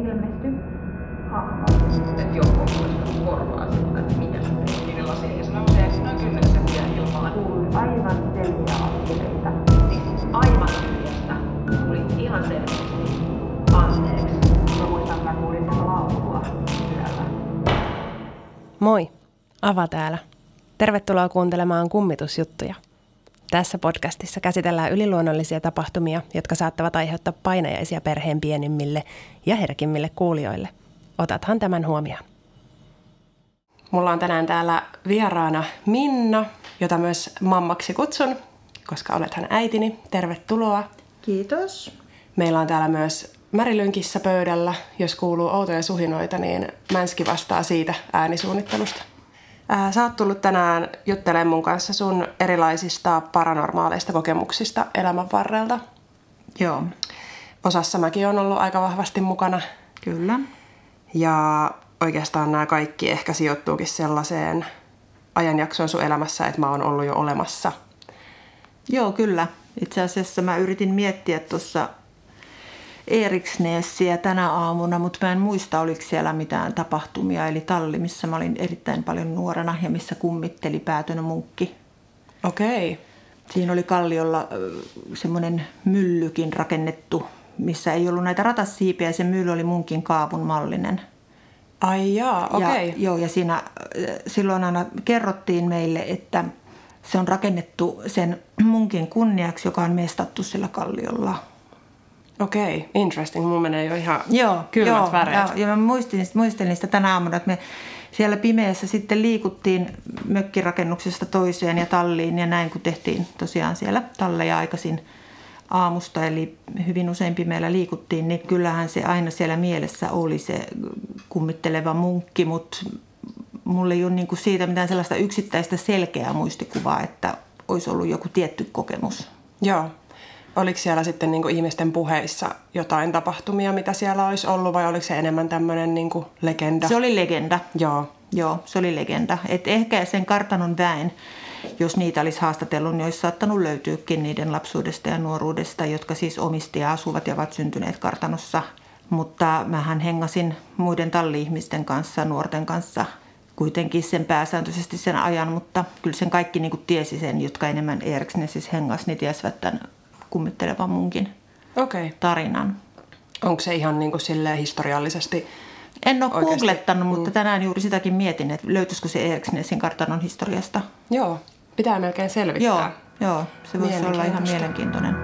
ilmesty hahmo. että joku korvaa sitä, että mikä se on niin lasia. Ja se nousee noin kymmenen senttiä ilmaan. Kuului aivan selviä askeleita. Siis aivan tyhjästä. Tuli ihan selvästi anteeksi. Mä muistan, mä kuulin sen laulua yöllä. Moi, Ava täällä. Tervetuloa kuuntelemaan kummitusjuttuja. Tässä podcastissa käsitellään yliluonnollisia tapahtumia, jotka saattavat aiheuttaa painajaisia perheen pienimmille ja herkimmille kuulijoille. Otathan tämän huomioon. Mulla on tänään täällä vieraana Minna, jota myös mammaksi kutsun, koska olethan äitini. Tervetuloa. Kiitos. Meillä on täällä myös Märilynkissä pöydällä. Jos kuuluu outoja suhinoita, niin Mänski vastaa siitä äänisuunnittelusta. Ää, Sä oot tullut tänään juttelemaan mun kanssa sun erilaisista paranormaaleista kokemuksista elämän varrelta. Joo, Osassa mäkin on ollut aika vahvasti mukana. kyllä. Ja oikeastaan nämä kaikki ehkä sijoittuukin sellaiseen ajanjaksoon sun elämässä, että mä oon ollut jo olemassa. Joo, kyllä. Itse asiassa mä yritin miettiä tuossa Eriksneessiä tänä aamuna, mutta mä en muista, oliko siellä mitään tapahtumia. Eli talli, missä mä olin erittäin paljon nuorena ja missä kummitteli päätönä munkki. Okei. Siinä oli kalliolla semmoinen myllykin rakennettu, missä ei ollut näitä ratassiipiä ja se mylly oli munkin kaavun mallinen. Ai jaa, okei. Ja, joo, ja siinä silloin aina kerrottiin meille, että se on rakennettu sen munkin kunniaksi, joka on mestattu sillä kalliolla. Okei, interesting. Mun menee jo ihan Joo, kylmät joo, väreet. Ja, ja mä muistin, muistelin sitä tänä aamuna, että me siellä pimeässä sitten liikuttiin mökkirakennuksesta toiseen ja talliin ja näin, kun tehtiin tosiaan siellä talleja aikaisin aamusta, eli hyvin usein pimeällä liikuttiin, niin kyllähän se aina siellä mielessä oli se kummitteleva munkki, mutta mulla ei ole niin kuin siitä mitään sellaista yksittäistä selkeää muistikuvaa, että olisi ollut joku tietty kokemus. Joo. Oliko siellä sitten niinku ihmisten puheissa jotain tapahtumia, mitä siellä olisi ollut, vai oliko se enemmän tämmöinen niinku legenda? Se oli legenda. Joo. Joo, se oli legenda. Et ehkä sen kartanon väen, jos niitä olisi haastatellut, niin olisi saattanut löytyäkin niiden lapsuudesta ja nuoruudesta, jotka siis omisti ja asuvat ja ovat syntyneet kartanossa. Mutta mähän hengasin muiden talli-ihmisten kanssa, nuorten kanssa kuitenkin sen pääsääntöisesti sen ajan, mutta kyllä sen kaikki niin tiesi sen, jotka enemmän Eriksnesissä hengas, niin tiesivät tämän kummittelevan munkin. Okay. tarinan. Onko se ihan niinku silleen historiallisesti? En ole Oikeasti. googlettanut, mutta tänään juuri sitäkin mietin, että löytyisikö se Eriksnesin kartanon historiasta. Joo. Pitää melkein selvittää. Joo, joo, se voisi olla ihan mielenkiintoinen.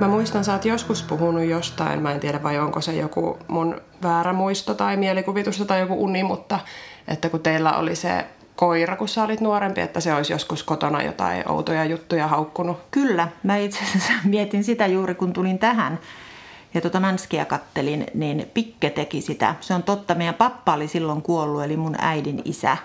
Mä muistan, sä oot joskus puhunut jostain, mä en tiedä vai onko se joku mun väärä muisto tai mielikuvitusta tai joku uni, mutta että kun teillä oli se koira, kun sä olit nuorempi, että se olisi joskus kotona jotain outoja juttuja haukkunut. Kyllä, mä itse asiassa mietin sitä juuri kun tulin tähän ja tuota Mänskiä kattelin, niin Pikke teki sitä. Se on totta, meidän pappa oli silloin kuollut, eli mun äidin isä.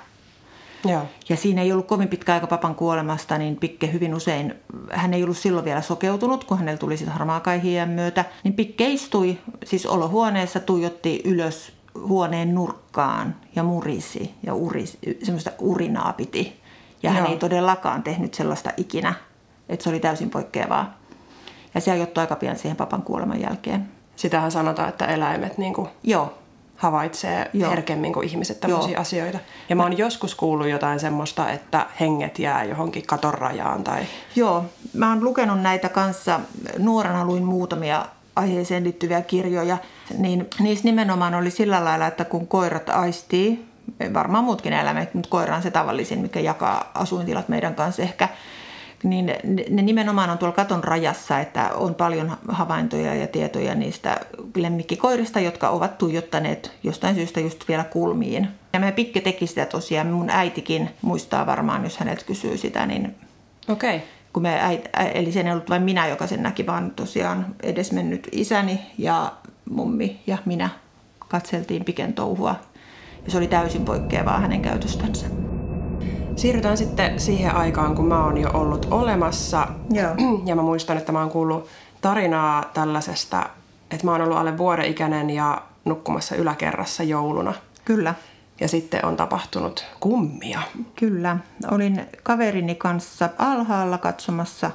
Joo. Ja siinä ei ollut kovin pitkä aika papan kuolemasta, niin Pikke hyvin usein, hän ei ollut silloin vielä sokeutunut, kun hänellä tuli sitten harmaakaihien myötä, niin Pikke istui siis olohuoneessa, tuijotti ylös huoneen nurkkaan ja murisi ja urisi, semmoista urinaa piti. Ja hän Joo. ei todellakaan tehnyt sellaista ikinä, että se oli täysin poikkeavaa. Ja se ajoittui aika pian siihen papan kuoleman jälkeen. Sitähän sanotaan, että eläimet niinku Joo, havaitsee Joo. herkemmin kuin ihmiset tämmöisiä Joo. asioita. Ja mä oon joskus kuullut jotain semmoista, että henget jää johonkin katon rajaan tai... Joo, mä oon lukenut näitä kanssa. Nuorena luin muutamia aiheeseen liittyviä kirjoja, niin niissä nimenomaan oli sillä lailla, että kun koirat aistii, varmaan muutkin eläimet, mutta koira on se tavallisin, mikä jakaa asuintilat meidän kanssa ehkä, niin ne- nimenomaan on tuolla katon rajassa, että on paljon havaintoja ja tietoja niistä lemmikkikoirista, jotka ovat tuijottaneet jostain syystä just vielä kulmiin. Ja me Pikke teki sitä tosiaan, mun äitikin muistaa varmaan, jos häneltä kysyy sitä, niin Okei. Okay. Kun me äit, ä, eli se ei ollut vain minä, joka sen näki, vaan tosiaan edesmennyt isäni ja mummi ja minä katseltiin Piken touhua. Ja se oli täysin poikkeavaa hänen käytöstänsä. Siirrytään sitten siihen aikaan, kun mä oon jo ollut olemassa. Joo. Ja mä muistan, että mä oon kuullut tarinaa tällaisesta, että mä oon ollut alle vuoden ikäinen ja nukkumassa yläkerrassa jouluna. Kyllä, Ja sitten on tapahtunut kummia. kyllä. Olin kaverini kanssa alhaalla katsomassa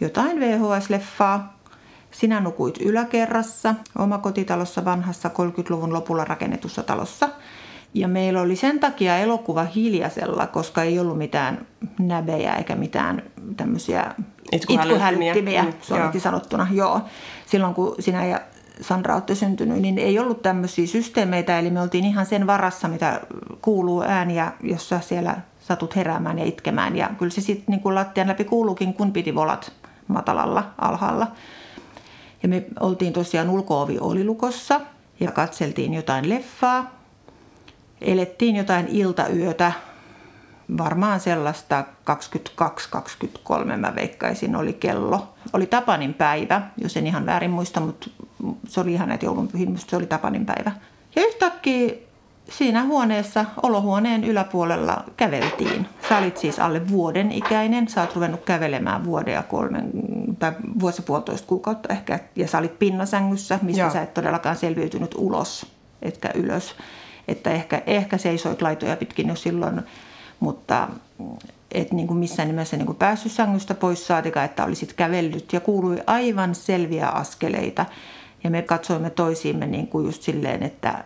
jotain VHS-leffaa. Sinä nukuit yläkerrassa, omakotitalossa vanhassa 30-luvun lopulla rakennetussa talossa. Ja meillä oli sen takia elokuva hiljaisella, koska ei ollut mitään näbejä eikä mitään tämmöisiä Itkuhälyttimiä. itkuhälyttimiä, Mm, suomeksi sanottuna. Joo. Silloin kun sinä ja Sandra olette syntynyt, niin ei ollut tämmöisiä systeemeitä, eli me oltiin ihan sen varassa, mitä kuuluu ääniä, jossa siellä satut heräämään ja itkemään. Ja kyllä se sitten niin lattian läpi kuuluukin, kun piti volat matalalla alhaalla. Ja me oltiin tosiaan ulkoovi oli lukossa ja katseltiin jotain leffaa. Elettiin jotain iltayötä, varmaan sellaista 22-23 mä veikkaisin oli kello. Oli Tapanin päivä, jos en ihan väärin muista, mutta se oli ihan näitä joulunpyhin, musta se oli Tapanin päivä. Ja yhtäkkiä siinä huoneessa, olohuoneen yläpuolella käveltiin. Sä olit siis alle vuoden ikäinen, sä oot ruvennut kävelemään vuoden ja kolmen, tai vuosi puolitoista kuukautta ehkä, ja sä olit pinnasängyssä, mistä Joo. sä et todellakaan selviytynyt ulos, etkä ylös. Että ehkä, ehkä seisoit laitoja pitkin jo silloin, mutta et niin kuin missään nimessä niin kuin päässyt sängystä pois saatika, että olisit kävellyt ja kuului aivan selviä askeleita. Ja me katsoimme toisiimme niin kuin just silleen, että,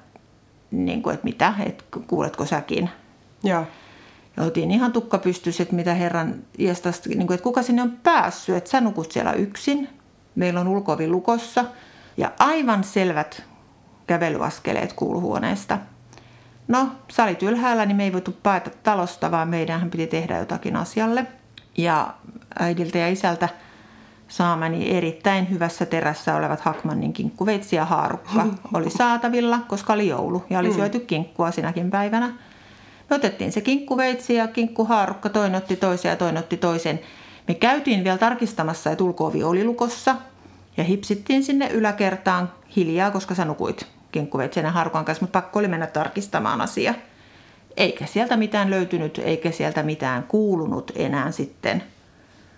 niin kuin, että mitä, että kuuletko säkin. Joo. Ja oltiin ihan tukka pystyssä, että mitä herran iästästä, niin kuin, että kuka sinne on päässyt, että sä nukut siellä yksin. Meillä on ulkovi lukossa ja aivan selvät kävelyaskeleet kuuluhuoneesta. No, sä olit ylhäällä, niin me ei voitu paeta talosta, vaan meidän piti tehdä jotakin asialle. Ja äidiltä ja isältä saamani erittäin hyvässä terässä olevat Hakmannin kinkkuveitsi ja haarukka oli saatavilla, koska oli joulu ja oli syöty kinkkua sinäkin päivänä. Me otettiin se kinkkuveitsi ja kinkkuhaarukka, toinen otti toisen ja toinen otti toisen. Me käytiin vielä tarkistamassa, että ulkoovi oli lukossa ja hipsittiin sinne yläkertaan hiljaa, koska sä nukuit kinkkuveitsen ja haarukan kanssa, mutta pakko oli mennä tarkistamaan asia. Eikä sieltä mitään löytynyt, eikä sieltä mitään kuulunut enää sitten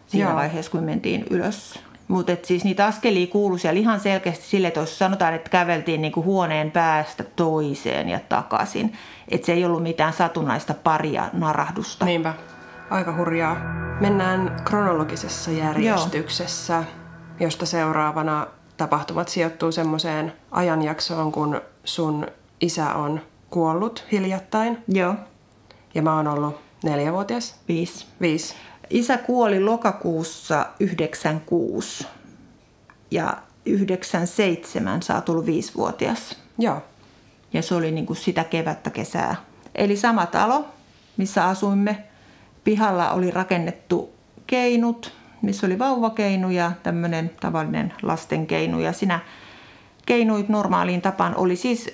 siinä Joo. vaiheessa, kun mentiin ylös. Mutta siis niitä askelia kuului siellä ihan selkeästi sille, että jos sanotaan, että käveltiin niinku huoneen päästä toiseen ja takaisin. Että se ei ollut mitään satunnaista paria narahdusta. Niinpä. Aika hurjaa. Mennään kronologisessa järjestyksessä, josta seuraavana tapahtumat sijoittuu semmoiseen ajanjaksoon, kun sun isä on kuollut hiljattain. Joo, Ja mä oon ollut neljävuotias. viisi. Viisi. Isä kuoli lokakuussa 96 ja 97 saa tullut viisivuotias. Joo. Ja se oli niin kuin sitä kevättä kesää. Eli sama talo, missä asuimme. Pihalla oli rakennettu keinut, missä oli vauvakeinu ja tämmöinen tavallinen lastenkeinu. Ja sinä keinuit normaaliin tapaan. Oli siis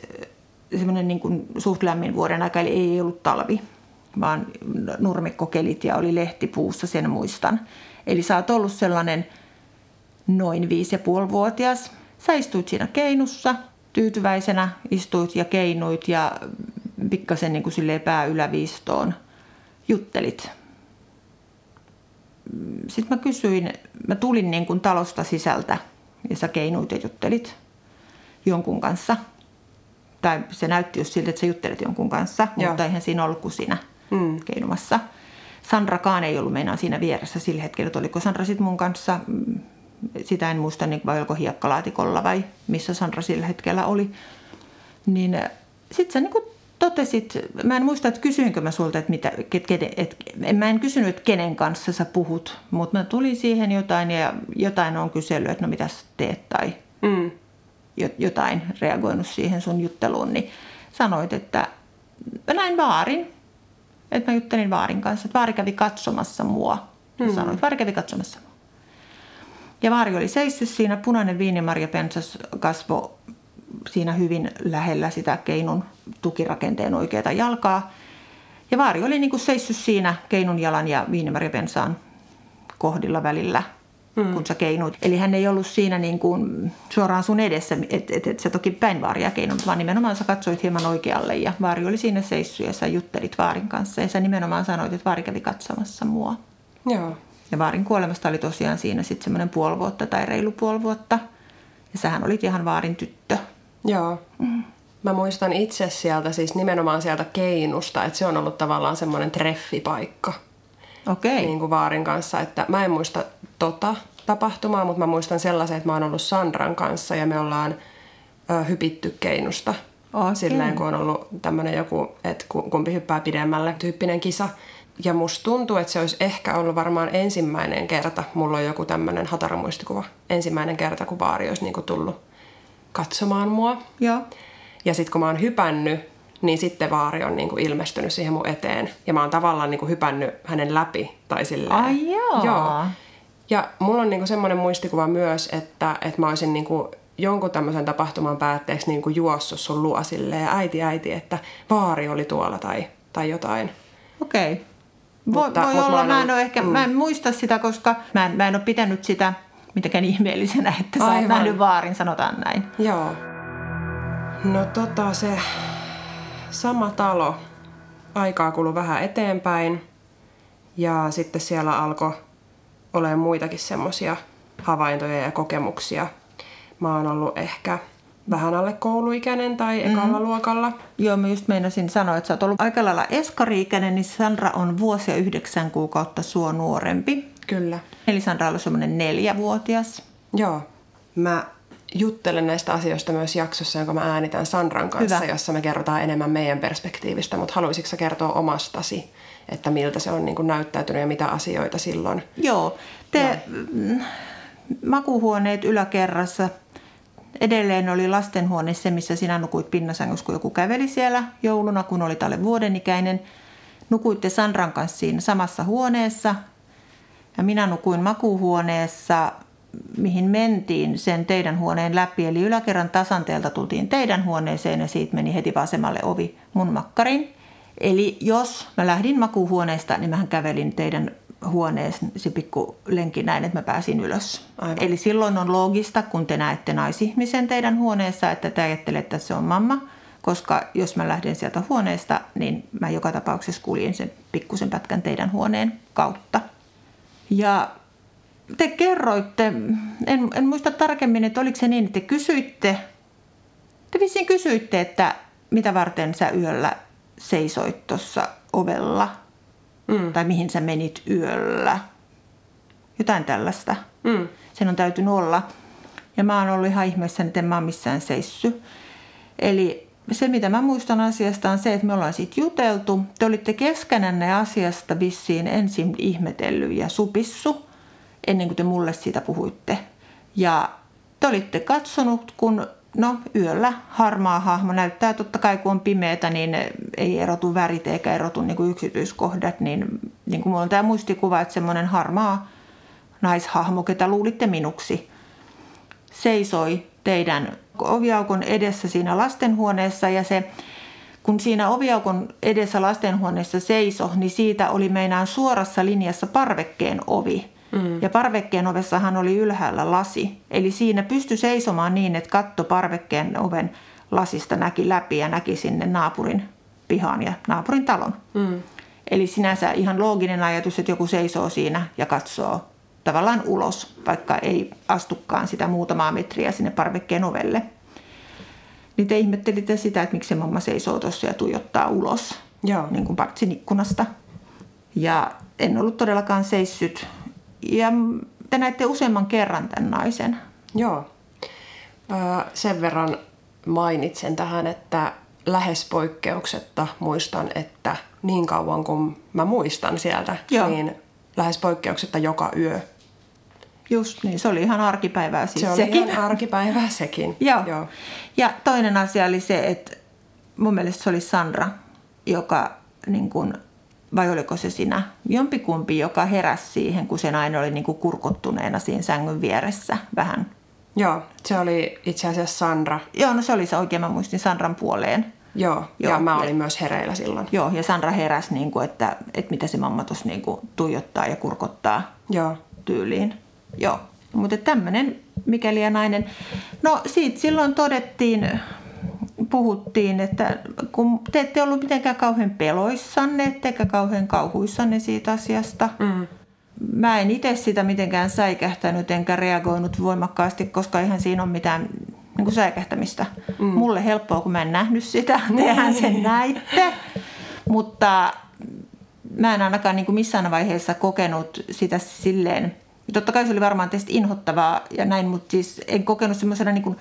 semmoinen niin kuin suht lämmin vuoden aika, eli ei ollut talvi, vaan nurmikkokelit ja oli lehti puussa, sen muistan. Eli sä oot ollut sellainen noin viisi ja puoli vuotias. Sä istuit siinä keinussa, tyytyväisenä istuit ja keinuit ja pikkasen niin kuin silleen pää yläviistoon juttelit. Sitten mä kysyin, mä tulin niin kuin talosta sisältä ja sä keinuit ja juttelit jonkun kanssa. Tai se näytti just siltä, että sä juttelet jonkun kanssa, Joo. mutta eihän siinä ollut kuin sinä Mm. keinumassa. Sandrakaan ei ollut meinaan siinä vieressä sillä hetkellä, että oliko Sandra sitten mun kanssa, mm, sitä en muista, niin vai oliko hiekkalaatikolla vai missä Sandra sillä hetkellä oli. Niin sitten sä niin totesit, mä en muista, että kysyinkö mä sulta, että mitä, ket, ket, et, en- mä en kysynyt, että kenen kanssa sä puhut, mutta mä tulin siihen jotain ja jotain on kysellyt, että no mitä sä teet tai Mm. jo- jotain reagoinut siihen sun jutteluun, niin sanoit, että mä näin vaarin, että mä juttelin vaarin kanssa, että vaari kävi katsomassa mua. Hmm. Sanoit, vaari kävi katsomassa mua. Ja vaari oli seissyt siinä, punainen viinimarjapensas kasvo siinä hyvin lähellä sitä keinun tukirakenteen oikeaa jalkaa. Ja vaari oli niin kuin seissyt siinä keinun jalan ja viinimarjapensaan kohdilla välillä, mm. kun sä keinuit. Eli hän ei ollut siinä niin kuin suoraan sun edessä, että et, et sä toki päin vaaria keinunut, vaan nimenomaan sä katsoit hieman oikealle ja vaari oli siinä seissyt ja sä juttelit vaarin kanssa. Ja sä nimenomaan sanoit, että vaari kävi katsomassa mua. Joo. Ja vaarin kuolemasta oli tosiaan siinä sitten semmoinen puoli vuotta tai reilu puoli vuotta. Ja sähän olit ihan vaarin tyttö. Joo. Mä muistan itse sieltä, siis nimenomaan sieltä keinusta, että se on ollut tavallaan semmoinen treffipaikka Okei. niin kuin Vaarin kanssa, että mä en muista tota tapahtumaa, mutta mä muistan sellaisen, että mä oon ollut Sandran kanssa ja me ollaan ö, hypitty keinusta. Okei. Silleen, kun on ollut tämmöinen joku, että ku- kumpi hyppää pidemmälle tyyppinen kisa. Ja musta tuntuu, että se olisi ehkä ollut varmaan ensimmäinen kerta, mulla on joku tämmöinen hataramuistikuva, ensimmäinen kerta, kun Vaari olisi niinku tullut katsomaan mua. Joo. Ja sitten kun mä oon hypännyt, niin sitten Vaari on niinku ilmestynyt siihen mun eteen. Ja mä oon tavallaan niinku hypännyt hänen läpi. Tai silleen. Ai joo. joo. Ja mulla on niinku semmoinen muistikuva myös, että, että mä olisin niinku jonkun tämmöisen tapahtuman päätteeksi niinku juossut sun luo silleen, äiti, äiti, että Vaari oli tuolla tai, tai jotain. Okei. Okay. Voi, Mutta- voi mutta olla, mä en, ollut- ehkä, mm. mä en muista sitä, koska mä en, mä en ole pitänyt sitä mitenkään ihmeellisenä, että sä Aivan. nähnyt vaarin, sanotaan näin. Joo. No tota se sama talo. Aikaa kului vähän eteenpäin. Ja sitten siellä alkoi olemaan muitakin semmoisia havaintoja ja kokemuksia. Mä oon ollut ehkä vähän alle kouluikäinen tai ekalla mm-hmm. luokalla. Joo, mä just meinasin sanoa, että sä oot ollut aika lailla eskari-ikäinen, niin Sandra on vuosi ja yhdeksän kuukautta sua nuorempi. Kyllä. Eli Sandra on semmoinen neljävuotias. Joo. Mä juttelen näistä asioista myös jaksossa, jonka mä äänitän Sandran kanssa, Hyvä. jossa me kerrotaan enemmän meidän perspektiivistä, mutta haluaisitko kertoa omastasi, että miltä se on niin kuin näyttäytynyt ja mitä asioita silloin? Joo, te mm, makuuhuoneet yläkerrassa. Edelleen oli lastenhuone se, missä sinä nukuit pinnasängyssä, kun joku käveli siellä jouluna, kun oli alle vuodenikäinen. Nukuitte Sandran kanssa siinä samassa huoneessa. Ja minä nukuin makuuhuoneessa, mihin mentiin sen teidän huoneen läpi. Eli yläkerran tasanteelta tultiin teidän huoneeseen ja siitä meni heti vasemmalle ovi mun makkarin. Eli jos mä lähdin makuuhuoneesta, niin mähän kävelin teidän huoneeseen se pikku lenki näin, että mä pääsin ylös. Aivan. Eli silloin on loogista, kun te näette naisihmisen teidän huoneessa, että te ajattelette, että se on mamma. Koska jos mä lähden sieltä huoneesta, niin mä joka tapauksessa kuljin sen pikkusen pätkän teidän huoneen kautta. Ja te kerroitte, en, en muista tarkemmin, että oliko se niin, että te kysyitte, te vissiin kysyitte, että mitä varten sä yöllä seisoit tuossa ovella. Mm. Tai mihin sä menit yöllä. Jotain tällaista. Mm. Sen on täytynyt olla. Ja mä oon ollut ihan ihmeessä, että en mä oon missään seissy. Eli se, mitä mä muistan asiasta, on se, että me ollaan siitä juteltu. Te olitte keskenänne asiasta vissiin ensin ihmetellyt ja supissu, ennen kuin te mulle siitä puhuitte. Ja te olitte katsonut, kun no yöllä harmaa hahmo näyttää totta kai, kun on pimeätä, niin ei erotu värit eikä erotu niin kuin yksityiskohdat. Niin, niin kuin mulla on tämä muistikuva, että semmoinen harmaa naishahmo, ketä luulitte minuksi, seisoi teidän oviaukon edessä siinä lastenhuoneessa ja se kun siinä oviaukon edessä lastenhuoneessa seiso, niin siitä oli meinaan suorassa linjassa parvekkeen ovi. Mm. Ja parvekkeen ovessahan oli ylhäällä lasi. Eli siinä pystyi seisomaan niin, että katto parvekkeen oven lasista näki läpi ja näki sinne naapurin pihaan ja naapurin talon. Mm. Eli sinänsä ihan looginen ajatus, että joku seisoo siinä ja katsoo tavallaan ulos, vaikka ei astukaan sitä muutamaa metriä sinne parvekkeen ovelle. Niin te ihmettelitte sitä, että miksi se mamma seisoo tuossa ja tuijottaa ulos Joo. niin kuin partsin ikkunasta. Ja en ollut todellakaan seissyt. Ja te näitte useamman kerran tämän naisen. Joo. Sen verran mainitsen tähän, että lähes poikkeuksetta muistan, että niin kauan kuin mä muistan sieltä, Joo. niin lähes poikkeuksetta joka yö. Just niin, se oli ihan arkipäivää siis Se oli sekin. ihan arkipäivää sekin. Joo. Joo. Ja toinen asia oli se, että mun mielestä se oli Sandra, joka niin kuin, vai oliko se sinä, jompikumpi, joka heräsi siihen, kun se nainen oli niin kuin kurkottuneena siinä sängyn vieressä vähän. Joo, se oli itse asiassa Sandra. Joo, no se oli se oikein, mä muistin Sandran puoleen. Joo, Joo. Ja mä olin myös hereillä silloin. Joo, ja Sandra heräsi, niin kuin, että, että mitä se mamma tuossa niin kuin tuijottaa ja kurkottaa Joo. tyyliin. Joo, mutta tämmöinen mikäli nainen. No siitä silloin todettiin, puhuttiin, että kun te ette ollut mitenkään kauhean peloissanne, ettekä kauhean kauhuissanne siitä asiasta. Mm. Mä en itse sitä mitenkään säikähtänyt enkä reagoinut voimakkaasti, koska eihän siinä ole mitään niin kuin säikähtämistä. Mm. Mulle helppoa, kun mä en nähnyt sitä, tehän sen näitte. Mutta mä en ainakaan niin kuin missään vaiheessa kokenut sitä silleen totta kai se oli varmaan tietysti inhottavaa ja näin, mutta siis en kokenut semmoisena, niin kuin,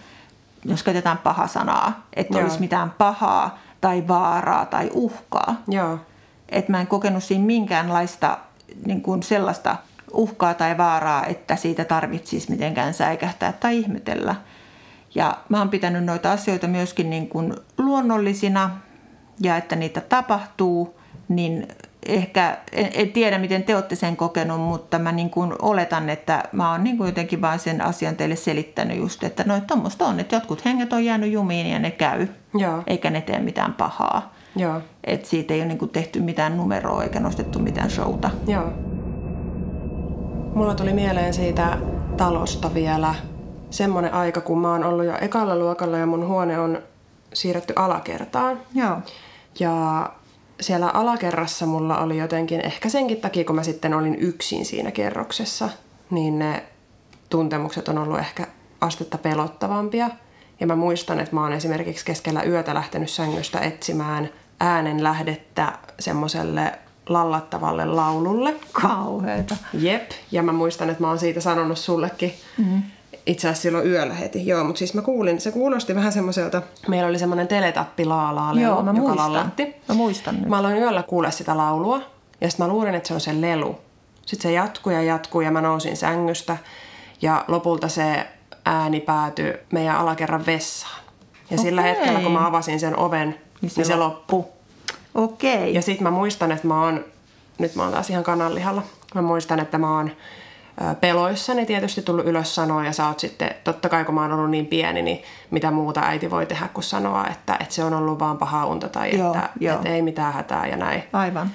jos käytetään paha sanaa, että Joo. olisi mitään pahaa tai vaaraa tai uhkaa. Joo. Että mä en kokenut siinä minkäänlaista niin kuin sellaista uhkaa tai vaaraa, että siitä tarvitsisi mitenkään säikähtää tai ihmetellä. Ja mä oon pitänyt noita asioita myöskin niin kuin luonnollisina ja että niitä tapahtuu, niin ehkä en, en tiedä, miten te olette sen kokenut, mutta mä niin kuin oletan, että mä oon niin kuin jotenkin vaan sen asian teille selittänyt just, että no tuommoista on, että jotkut henget on jäänyt jumiin ja ne käy, Joo. eikä ne tee mitään pahaa. Joo. Et siitä ei ole niinku tehty mitään numeroa eikä nostettu mitään showta. Joo. Mulla tuli mieleen siitä talosta vielä semmoinen aika, kun mä oon ollut jo ekalla luokalla ja mun huone on siirretty alakertaan. Joo. Ja siellä alakerrassa mulla oli jotenkin, ehkä senkin takia kun mä sitten olin yksin siinä kerroksessa, niin ne tuntemukset on ollut ehkä astetta pelottavampia. Ja mä muistan, että mä oon esimerkiksi keskellä yötä lähtenyt sängystä etsimään äänen lähdettä semmoiselle lallattavalle laululle. Kauheeta. Jep, ja mä muistan, että mä oon siitä sanonut sullekin mm. Itse asiassa silloin yöllä heti. Joo, mutta siis mä kuulin, se kuulosti vähän semmoiselta, meillä oli semmoinen teletappi-laalaa lelu, Joo, mä joka muistan. lallatti. Mä muistan nyt. Mä aloin yöllä kuulla sitä laulua, ja sitten mä luulin, että se on se lelu. Sitten se jatkuu ja jatkuu, ja mä nousin sängystä, ja lopulta se ääni päätyi meidän alakerran vessaan. Ja sillä Okei. hetkellä, kun mä avasin sen oven, niin se, niin se loppui. Okei. Ja sitten mä muistan, että mä oon, nyt mä oon taas ihan kananlihalla, mä muistan, että mä oon peloissani tietysti tullut ylös sanoa ja sä oot sitten, totta kai kun mä oon ollut niin pieni, niin mitä muuta äiti voi tehdä kuin sanoa, että, että se on ollut vaan paha unta tai Joo, että, joo. että ei mitään hätää ja näin. Aivan.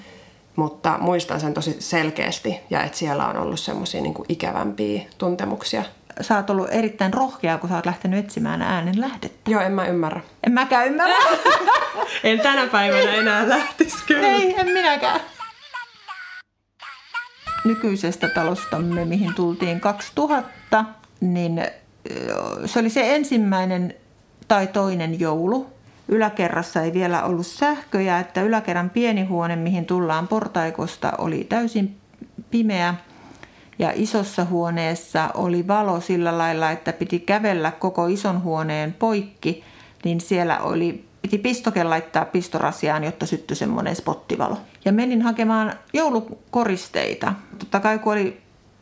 Mutta muistan sen tosi selkeästi ja että siellä on ollut semmoisia niin ikävämpiä tuntemuksia. Sä oot ollut erittäin rohkea, kun sä oot lähtenyt etsimään äänen lähdettä. Joo, en mä ymmärrä. En mäkään ymmärrä. En tänä päivänä enää lähtisi kyllä. Ei, en minäkään. Nykyisestä talostamme, mihin tultiin 2000, niin se oli se ensimmäinen tai toinen joulu. Yläkerrassa ei vielä ollut sähköjä, että yläkerran pieni huone, mihin tullaan portaikosta, oli täysin pimeä. Ja isossa huoneessa oli valo sillä lailla, että piti kävellä koko ison huoneen poikki, niin siellä oli, piti pistoke laittaa pistorasiaan, jotta syttyi semmoinen spottivalo. Ja menin hakemaan joulukoristeita. Totta kai kun oli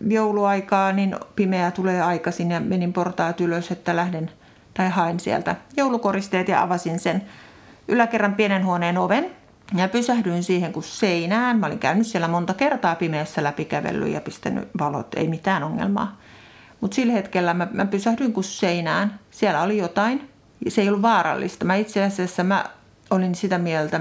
jouluaikaa, niin pimeä tulee aikaisin ja menin portaat ylös, että lähden tai hain sieltä joulukoristeet ja avasin sen yläkerran pienen huoneen oven. Ja pysähdyin siihen kuin seinään. Mä olin käynyt siellä monta kertaa pimeässä läpikävellyt ja pistänyt valot, ei mitään ongelmaa. Mutta sillä hetkellä mä, mä pysähdyin kuin seinään. Siellä oli jotain. Se ei ollut vaarallista. Mä itse asiassa mä olin sitä mieltä,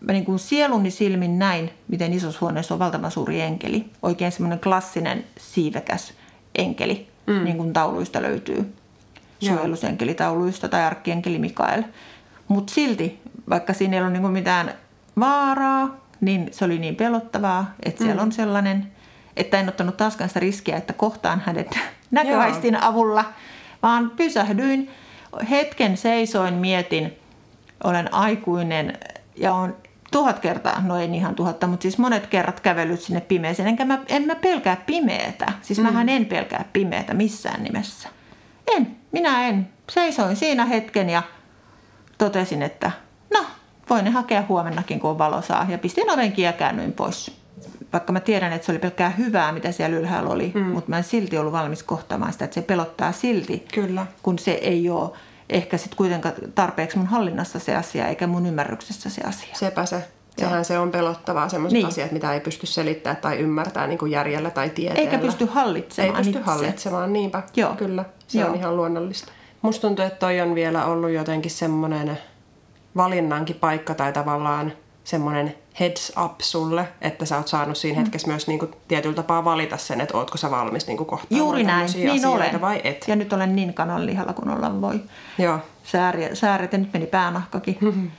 mä niin kuin sieluni silmin näin, miten isossa huoneessa on valtavan suuri enkeli. Oikein semmoinen klassinen siivekäs enkeli, mm. niin kuin tauluista löytyy. Suojelusenkelitauluista tai arkkienkeli Mikael. Mutta silti, vaikka siinä ei ollut niinku mitään vaaraa, niin se oli niin pelottavaa, että siellä on sellainen, että en ottanut taaskaan sitä riskiä, että kohtaan hänet näköaistin avulla, vaan pysähdyin, hetken seisoin, mietin, olen aikuinen ja on tuhat kertaa, no ei ihan tuhatta, mutta siis monet kerrat kävellyt sinne pimeeseen, enkä mä, en mä pelkää pimeätä. Siis mm. mähän en pelkää pimeätä missään nimessä. En, minä en. Seisoin siinä hetken ja totesin, että no, voin ne hakea huomennakin, kun on valosaa. Ja pistin oven kiinni ja käännyin pois. Vaikka mä tiedän, että se oli pelkkää hyvää, mitä siellä ylhäällä oli, mm. mutta mä en silti ollut valmis kohtaamaan sitä, että se pelottaa silti, Kyllä. kun se ei ole ehkä sitten kuitenkaan tarpeeksi mun hallinnassa se asia, eikä mun ymmärryksessä se asia. Sepä se. Sehän se on pelottavaa, semmoiset Niin. niin. asiat, mitä ei pysty selittämään tai ymmärtää niin kuin järjellä tai tieteellä. Eikä pysty hallitsemaan Ei pysty itse. hallitsemaan, niinpä. Joo. Kyllä, se Joo. on ihan luonnollista. Musta tuntuu, että toi on vielä ollut jotenkin semmoinen valinnankin paikka tai tavallaan semmoinen heads up sulle, että sä oot saanut siinä hetkessä myös niin kuin tietyllä tapaa valita sen, että ootko sä valmis niin kuin kohtaamaan Juuri näin, niin olen. vai et. Ja nyt olen niin kananlihalla kuin olla voi. Joo. Sääriä, sääret ja nyt meni päänahkakin.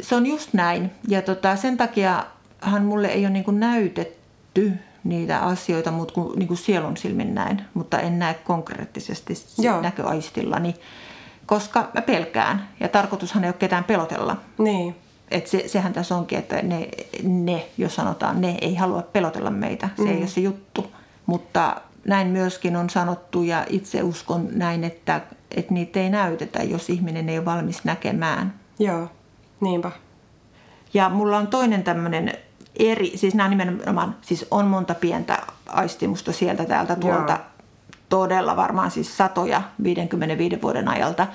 Se on just näin. Ja tota, sen takiahan mulle ei ole niin kuin näytetty niitä asioita, mutta kuin, niin kuin sielun silmin näin, mutta en näe konkreettisesti Joo. näköaistillani, koska mä pelkään. Ja tarkoitushan ei ole ketään pelotella. Niin. Et se, sehän tässä onkin, että ne, ne, jos sanotaan ne, ei halua pelotella meitä. Se mm. ei ole se juttu. Mutta näin myöskin on sanottu ja itse uskon näin, että, että niitä ei näytetä, jos ihminen ei ole valmis näkemään. Joo, niinpä. Ja mulla on toinen tämmöinen eri, siis nämä nimenomaan, siis on monta pientä aistimusta sieltä täältä tuolta, Joo. todella varmaan siis satoja 55 vuoden ajalta,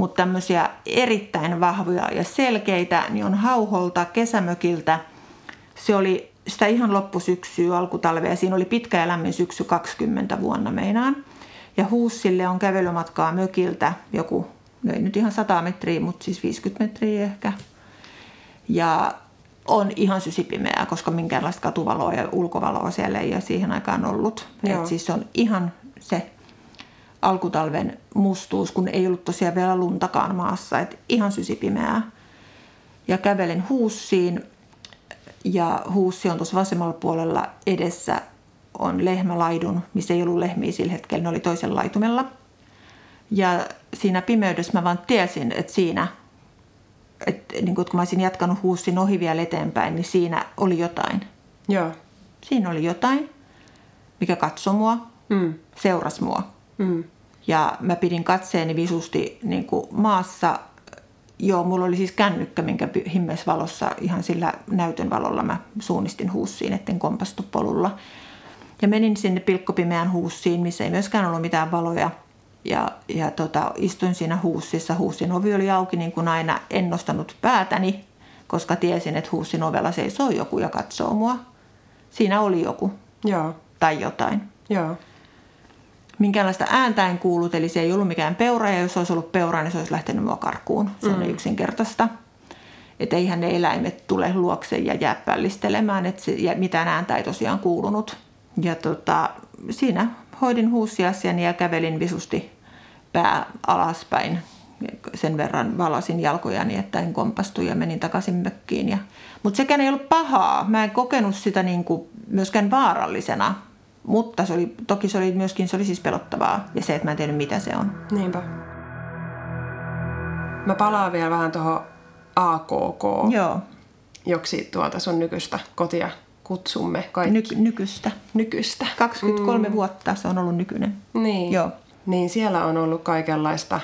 mutta tämmöisiä erittäin vahvoja ja selkeitä, niin on hauholta, kesämökiltä. Se oli sitä ihan loppusyksyä, alkutalvea. Siinä oli pitkä ja lämmin syksy 20 vuonna meinaan. Ja Huussille on kävelymatkaa mökiltä joku, no ei nyt ihan 100 metriä, mutta siis 50 metriä ehkä. Ja on ihan sysipimeää, koska minkäänlaista katuvaloa ja ulkovaloa siellä ei ole siihen aikaan ollut. Joo. Et siis on ihan se alkutalven mustuus, kun ei ollut tosiaan vielä luntakaan maassa. Et ihan sysipimeää. Ja kävelen Huussiin ja Huussi on tuossa vasemmalla puolella edessä on lehmälaidun, missä ei ollut lehmiä sillä hetkellä, ne oli toisen laitumella. Ja siinä pimeydessä mä vaan tiesin, että siinä, että niin kun mä olisin jatkanut Huussin ohi vielä eteenpäin, niin siinä oli jotain. Joo. Siinä oli jotain, mikä katsoi mua, Mm. seurasi mua. Mm. Ja mä pidin katseeni visusti niin kuin maassa. Joo, mulla oli siis kännykkä, minkä himmesvalossa ihan sillä näytön valolla mä suunnistin huussiin, etten kompastu polulla. Ja menin sinne pilkkopimeään huussiin, missä ei myöskään ollut mitään valoja. Ja, ja tota, istuin siinä huussissa. Huussin ovi oli auki niin kuin aina. En nostanut päätäni, koska tiesin, että huussin ovella seisoo joku ja katsoo mua. Siinä oli joku Joo. tai jotain Joo. Minkäänlaista ääntä en kuullut, eli se ei ollut mikään peura, ja jos olisi ollut peura, niin se olisi lähtenyt mua karkuun. Se on mm. yksinkertaista. Että eihän ne eläimet tule luokse ja jää pällistelemään, että se, ja mitään ääntä ei tosiaan kuulunut. Ja tota, siinä hoidin huussiasiani ja kävelin visusti pää alaspäin. Sen verran valasin jalkojani, että en kompastu ja menin takaisin mökkiin. Ja, mutta sekään ei ollut pahaa. Mä en kokenut sitä niin kuin myöskään vaarallisena. Mutta se oli, toki se oli myöskin se oli siis pelottavaa. Ja se, että mä en tiennyt mitä se on. Niinpä. Mä palaan vielä vähän tuohon AKK, Joo, joksi tuota sun nykyistä kotia kutsumme kaikki. Ny- nykyistä. nykyistä. 23 mm. vuotta se on ollut nykyinen. Niin. Joo. Niin siellä on ollut kaikenlaista,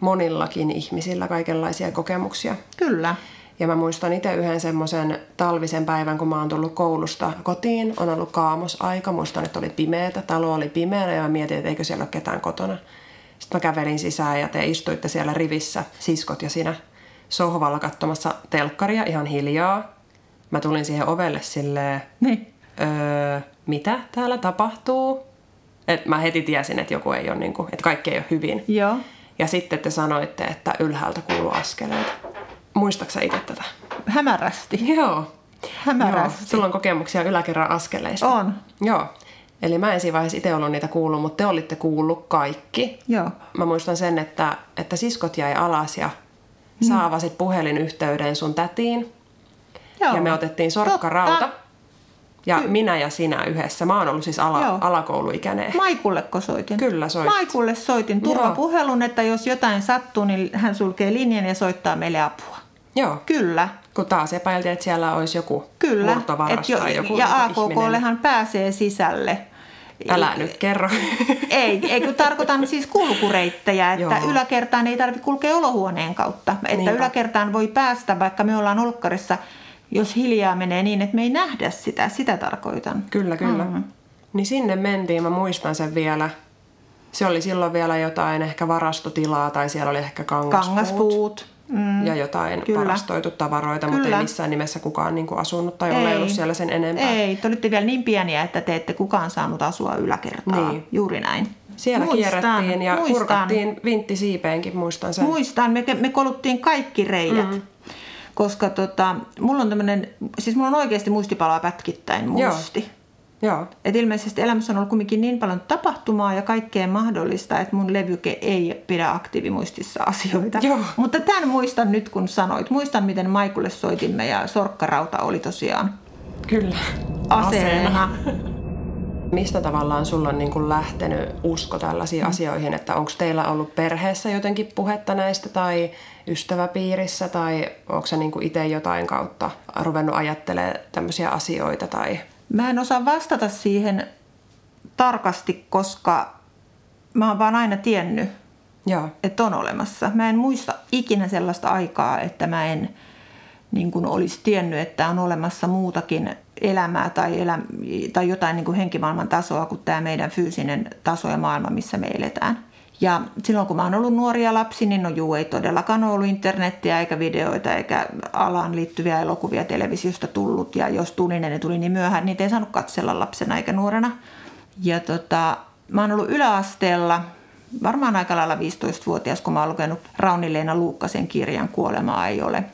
monillakin ihmisillä kaikenlaisia kokemuksia. Kyllä. Ja mä muistan itse yhden semmoisen talvisen päivän, kun mä oon tullut koulusta kotiin. On ollut kaamosaika. Muistan, että oli pimeätä. Talo oli pimeä ja mä mietin, että eikö siellä ole ketään kotona. Sitten mä kävelin sisään ja te istuitte siellä rivissä, siskot ja sinä, sohvalla katsomassa telkkaria ihan hiljaa. Mä tulin siihen ovelle silleen, Niin. öö, mitä täällä tapahtuu? Et mä heti tiesin, että joku ei ole, niin kuin, että kaikki ei ole hyvin. Joo. Ja sitten te sanoitte, että ylhäältä kuuluu askeleita. Muistaaksä itse tätä? Hämärästi. Joo. Hämärästi. Joo. Sulla on kokemuksia yläkerran askeleista. On. Joo. Eli mä en siinä vaiheessa itse ollut niitä kuullut, mutta te olitte kuullut kaikki. Joo. Mä muistan sen, että, että siskot jäi alas ja Mm. sä avasit puhelinyhteyden sun tätiin. Joo. Ja me otettiin sorkkarauta. Totta. Ja minä ja sinä yhdessä. Mä oon ollut siis ala, Joo. alakouluikäinen. Maikulleko soitin? Kyllä soitit. Maikulle soitin turvapuhelun, että jos jotain sattuu, niin hän sulkee linjan ja soittaa meille apua. Joo. Kyllä. Kun taas epäiltiin, että siellä olisi joku Kyllä. murtovaras Et jo, tai joku ja. AKKllehan pääsee sisälle. Älä nyt kerro. Ei, ei kun tarkoitan siis kulkureittejä, että Joo. yläkertaan ei tarvitse kulkea olohuoneen kautta. Että Niinpä. yläkertaan voi päästä, vaikka me ollaan olkkarissa, jos hiljaa menee niin, että me ei nähdä sitä. Sitä tarkoitan. Kyllä, kyllä. Mm. Niin sinne mentiin, mä muistan sen vielä. Se oli silloin vielä jotain ehkä varastotilaa tai siellä oli ehkä kangaspuut. Kangaspuut. Mm. Ja jotain Kyllä. varastoitu tavaroita, mutta Kyllä. ei missään nimessä kukaan niin kuin asunut tai oleillut siellä sen enempää. Ei, te olitte vielä niin pieniä, että te ette kukaan saanut asua yläkertaa. Niin. Juuri näin. Siellä Muistan, kierrettiin ja muistan. kurkattiin vinttisiipeenkin, muistan sen. Muistan, me, me koluttiin kaikki reijät. Mm. Koska tota, mulla on tämmöinen, siis mulla on oikeasti muistipaloa pätkittäin muisti. Joo. Et ilmeisesti elämässä on ollut kuitenkin niin paljon tapahtumaa ja kaikkea mahdollista, että mun levyke ei pidä aktiivimuistissa asioita. Joo. Mutta tämän muistan nyt, kun sanoit. Muistan, miten Maikulle soitimme ja sorkkarauta oli tosiaan Kyllä. aseena. Mistä tavallaan sulla on niin kuin lähtenyt usko tällaisiin mm. asioihin, että onko teillä ollut perheessä jotenkin puhetta näistä tai ystäväpiirissä tai onko se niin kuin itse jotain kautta ruvennut ajattelemaan tämmöisiä asioita tai Mä en osaa vastata siihen tarkasti, koska mä oon vaan aina tiennyt, Joo. että on olemassa. Mä en muista ikinä sellaista aikaa, että mä en niin kuin olisi tiennyt, että on olemassa muutakin elämää tai, elä, tai jotain niin kuin henkimaailman tasoa kuin tämä meidän fyysinen taso ja maailma, missä me eletään. Ja silloin kun mä oon ollut nuoria lapsi, niin no juu, ei todellakaan ollut internettiä eikä videoita eikä alaan liittyviä elokuvia televisiosta tullut. Ja jos tuli, niin ne tuli niin myöhään, niitä ei saanut katsella lapsena eikä nuorena. Ja tota, mä oon ollut yläasteella, varmaan aika lailla 15-vuotias, kun mä oon lukenut Rauni-Leena Luukkasen kirjan Kuolemaa ei ole,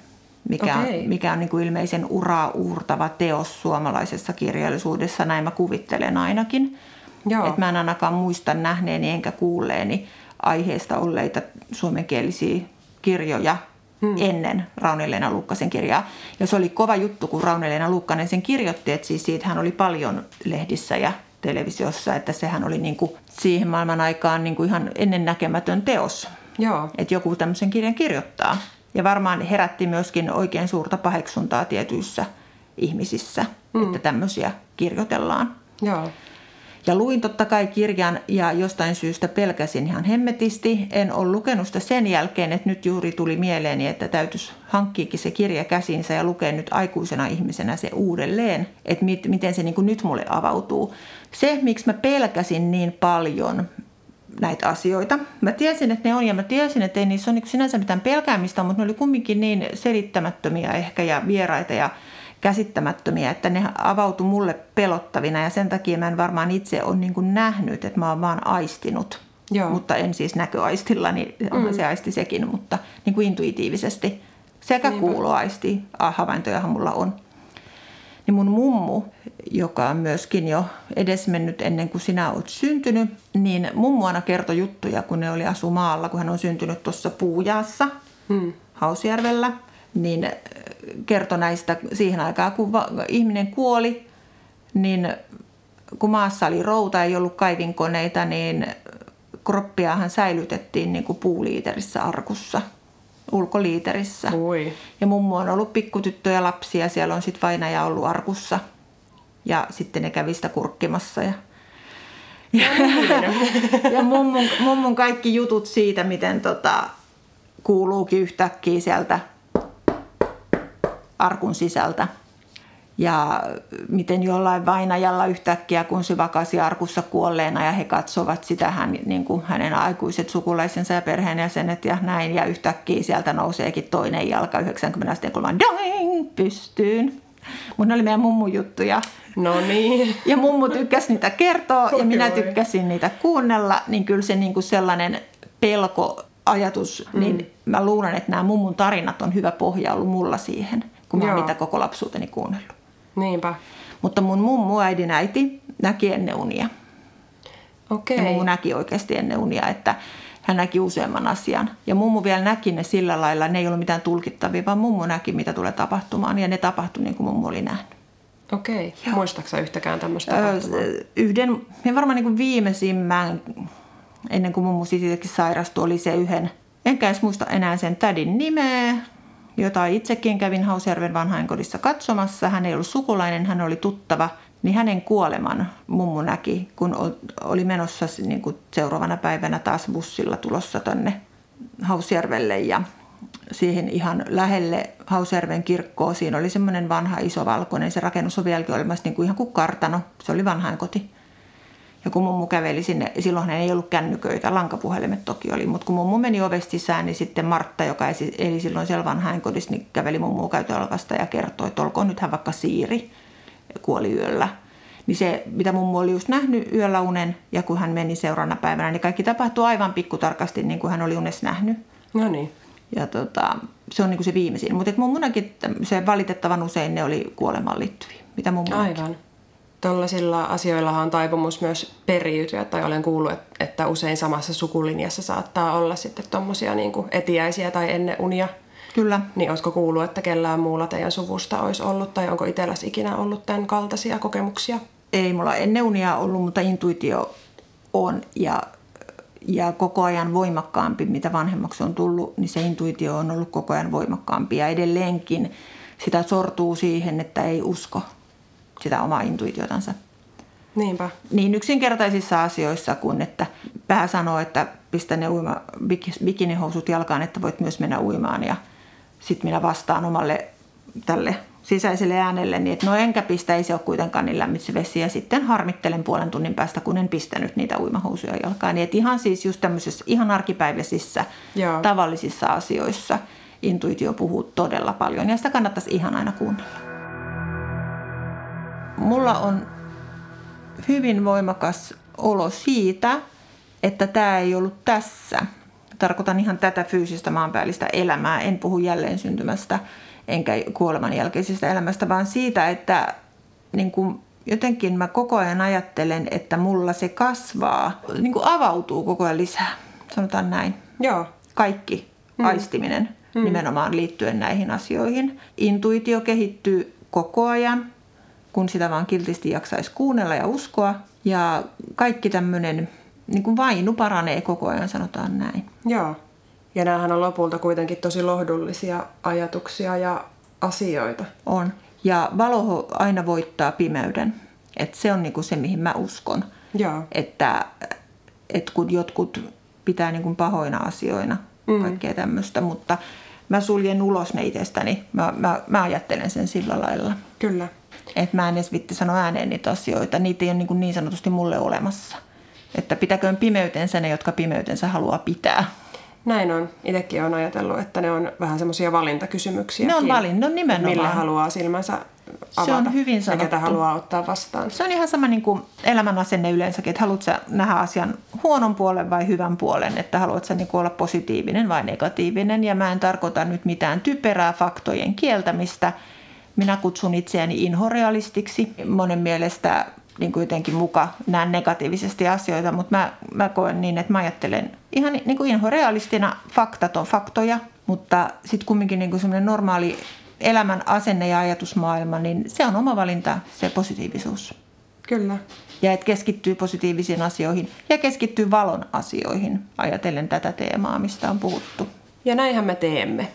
mikä Okei. on, mikä on niin kuin ilmeisen uraa uurtava teos suomalaisessa kirjallisuudessa, näin mä kuvittelen ainakin. Joo. Et mä en ainakaan muista nähneeni enkä kuulleeni aiheesta olleita suomenkielisiä kirjoja hmm. ennen Rauni-Leena Luukkasen kirjaa. Ja se oli kova juttu, kun Rauni-Leena Luukkanen sen kirjoitti, että siis siitä hän oli paljon lehdissä ja televisiossa, että sehän oli niin kuin siihen maailman aikaan niin kuin ihan ennennäkemätön teos, Joo. että joku tämmöisen kirjan kirjoittaa. Ja varmaan herätti myöskin oikein suurta paheksuntaa tietyissä ihmisissä, hmm. että tämmöisiä kirjoitellaan. Joo. Ja luin totta kai kirjan ja jostain syystä pelkäsin ihan hemmetisti. En ole lukenut sitä sen jälkeen, että nyt juuri tuli mieleeni, että täytyisi hankkiikin se kirja käsinsä ja lukea nyt aikuisena ihmisenä se uudelleen, että mit, miten se niin kuin nyt mulle avautuu. Se, miksi mä pelkäsin niin paljon näitä asioita. Mä tiesin, että ne on ja mä tiesin, että ei niissä ole niin sinänsä mitään pelkäämistä, mutta ne oli kumminkin niin selittämättömiä ehkä ja vieraita ja käsittämättömiä, että ne avautui mulle pelottavina ja sen takia mä en varmaan itse ole niin nähnyt, että mä oon vaan aistinut. Joo. Mutta en siis näköaistilla, niin onhan mm. se aisti sekin, mutta niin kuin intuitiivisesti. Sekä Niinpä. kuuloaisti, ah, havaintojahan mulla on. Niin mun mummu, joka on myöskin jo edesmennyt ennen kuin sinä olet syntynyt, niin mummu aina kertoi juttuja, kun ne oli asu maalla, kun hän on syntynyt tuossa Puujaassa, Hmm. Hausjärvellä, niin äh, kertoi näistä siihen aikaan, kun va- ihminen kuoli, niin kun maassa oli routa, ei ollut kaivinkoneita, niin kroppiahan säilytettiin niin kuin puuliiterissä arkussa, ulkoliiterissä. Ui. Ja mummu on ollut pikkutyttö ja lapsi ja siellä on sitten vainaja ollut arkussa. Ja sitten ne kävi sitä kurkkimassa. Ja, ja, ja mummun, mummun kaikki jutut siitä, miten tota, kuuluukin yhtäkkiä sieltä arkun sisältä. Ja miten jollain vainajalla yhtäkkiä, kun se vakasi arkussa kuolleena ja he katsovat sitä hän, niin kuin hänen aikuiset sukulaisensa ja perheenjäsenet ja näin. Ja yhtäkkiä sieltä nouseekin toinen jalka 90 asteen kulmaan doing, pystyyn. Mutta ne oli meidän mummun juttuja. No niin. Ja mummu tykkäsi niitä kertoa ja minä tykkäsin niitä kuunnella, niin kyllä se niin kuin sellainen pelkoajatus, mm. niin mä luulen, että nämä mummun tarinat on hyvä pohja ollut mulla siihen, kun mä oon niitä koko lapsuuteni kuunnellut. Niinpä. Mutta mun mummu äidin äiti näki ennen unia. Okei. Ja mummu näki oikeasti ennen unia, että hän näki useamman asian. Ja mummu vielä näki ne sillä lailla, ne ei ollut mitään tulkittavia, vaan mummu näki, mitä tulee tapahtumaan. Ja ne tapahtui niin kuin mummu oli nähnyt. Okei. Muistaaksä yhtäkään tämmöistä Öö, yhden, ja varmaan niin kuin viimeisimmän, ennen kuin mummu siitäkin sairastui, oli se yhden, enkä edes muista enää sen tädin nimeä, jota itsekin kävin Hausjärven vanhainkodissa katsomassa. Hän ei ollut sukulainen, hän oli tuttava. Niin hänen kuoleman mummu näki, kun ol- oli menossa niin kuin seuraavana päivänä taas bussilla tulossa tonne Hausjärvelle ja siihen ihan lähelle Hausjärven kirkkoa. Siinä oli semmoinen vanha iso valkoinen, se rakennus on vieläkin olemassa niin kuin ihan kuin kartano. Se oli vanhainkoti. Ja kun mummu käveli sinne, silloin ei ollut kännyköitä, lankapuhelimet toki oli, mutta kun mummu meni ovesta sisään, niin sitten Martta, joka eli silloin siellä vanhainkodissa, niin käveli mummu käytöalkasta ja kertoi, että olkoon nyt hän vaikka Siiri, kuoli yöllä. Niin se, mitä mummu oli just nähnyt yöllä unen, ja kun hän meni seuraavana päivänä, niin kaikki tapahtui aivan pikkutarkasti, niin kuin hän oli unessa nähnyt. No niin. Ja tota, se on niin kuin se viimeisin. Mutta mummunakin se valitettavan usein ne oli kuolemaan liittyviä, mitä mummu. Aivan. Tuollaisilla asioillahan on taipumus myös periytyä, tai olen kuullut, et- että usein samassa sukulinjassa saattaa olla sitten tuommoisia niin etiäisiä tai ennen unia. Kyllä. Niin olisiko kuullut, että kellään muulla teidän suvusta olisi ollut, tai onko itselläs ikinä ollut tämän kaltaisia kokemuksia? Ei mulla ennen unia ollut, mutta intuitio on ja, ja koko ajan voimakkaampi, mitä vanhemmaksi on tullut, niin se intuitio on ollut koko ajan voimakkaampi ja edelleenkin sitä sortuu siihen, että ei usko sitä omaa intuitiotansa. Niinpä. Niin yksinkertaisissa asioissa kuin, että pää sanoo, että pistä ne uima, bik- bikinihousut jalkaan, että voit myös mennä uimaan. Ja sitten minä vastaan omalle tälle sisäiselle äänelle, niin että no enkä pistä, ei se ole kuitenkaan niin lämmin se vesi. Ja sitten harmittelen puolen tunnin päästä, kun en pistänyt niitä uimahousuja jalkaan. Niin että ihan siis just tämmöisissä ihan arkipäiväisissä, Joo. tavallisissa asioissa intuitio puhuu todella paljon. Ja sitä kannattaisi ihan aina kuunnella. Mulla on hyvin voimakas olo siitä, että tämä ei ollut tässä. Tarkoitan ihan tätä fyysistä maanpäällistä elämää. En puhu jälleen syntymästä enkä kuoleman jälkeisestä elämästä, vaan siitä, että niin kuin jotenkin mä koko ajan ajattelen, että mulla se kasvaa, niin kuin avautuu koko ajan lisää. Sanotaan näin. Joo. Kaikki aistiminen nimenomaan liittyen näihin asioihin. Intuitio kehittyy koko ajan, kun sitä vaan kiltisti jaksaisi kuunnella ja uskoa. Ja kaikki tämmöinen niin kuin vainu paranee koko ajan, sanotaan näin. Joo. Ja näähän on lopulta kuitenkin tosi lohdullisia ajatuksia ja asioita. On. Ja valo aina voittaa pimeyden. Et se on niinku se, mihin mä uskon. Joo. Että, et kun jotkut pitää niinku pahoina asioina, mm. kaikkea tämmöistä, mutta mä suljen ulos ne itsestäni. Mä, mä, mä ajattelen sen sillä lailla. Kyllä. Että mä en edes vitti sanoa ääneen niitä asioita. Niitä ei ole niin, niin sanotusti mulle olemassa. Että pitäköön pimeytensä ne, jotka pimeytensä haluaa pitää. Näin on. Itsekin olen ajatellut, että ne on vähän semmoisia valintakysymyksiä. Ne on valin- no nimenomaan. Mille haluaa silmänsä avata. on hyvin Ja ketä sanottu. haluaa ottaa vastaan. Se on ihan sama niin kuin elämän asenne yleensäkin, että haluatko nähdä asian huonon puolen vai hyvän puolen, että haluatko niin olla positiivinen vai negatiivinen. Ja mä en tarkoita nyt mitään typerää faktojen kieltämistä. Minä kutsun itseäni inhorealistiksi. Monen mielestä niin kuin jotenkin muka näen negatiivisesti asioita, mutta mä, mä koen niin, että mä ajattelen ihan niin kuin inhorealistina faktat on faktoja, mutta sitten kumminkin niin kuin semmoinen normaali elämän asenne ja ajatusmaailma, niin se on oma valinta, se positiivisuus. Kyllä. Ja että keskittyy positiivisiin asioihin ja keskittyy valon asioihin, ajatellen tätä teemaa, mistä on puhuttu. Ja näinhän me teemme.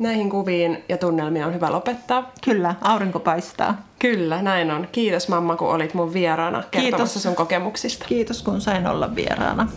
Näihin kuviin ja tunnelmiin on hyvä lopettaa. Kyllä, aurinko paistaa. Kyllä, näin on. Kiitos mamma, kun olit mun vieraana kertomassa Kiitos. sun kokemuksista. Kiitos kun sain olla vieraana.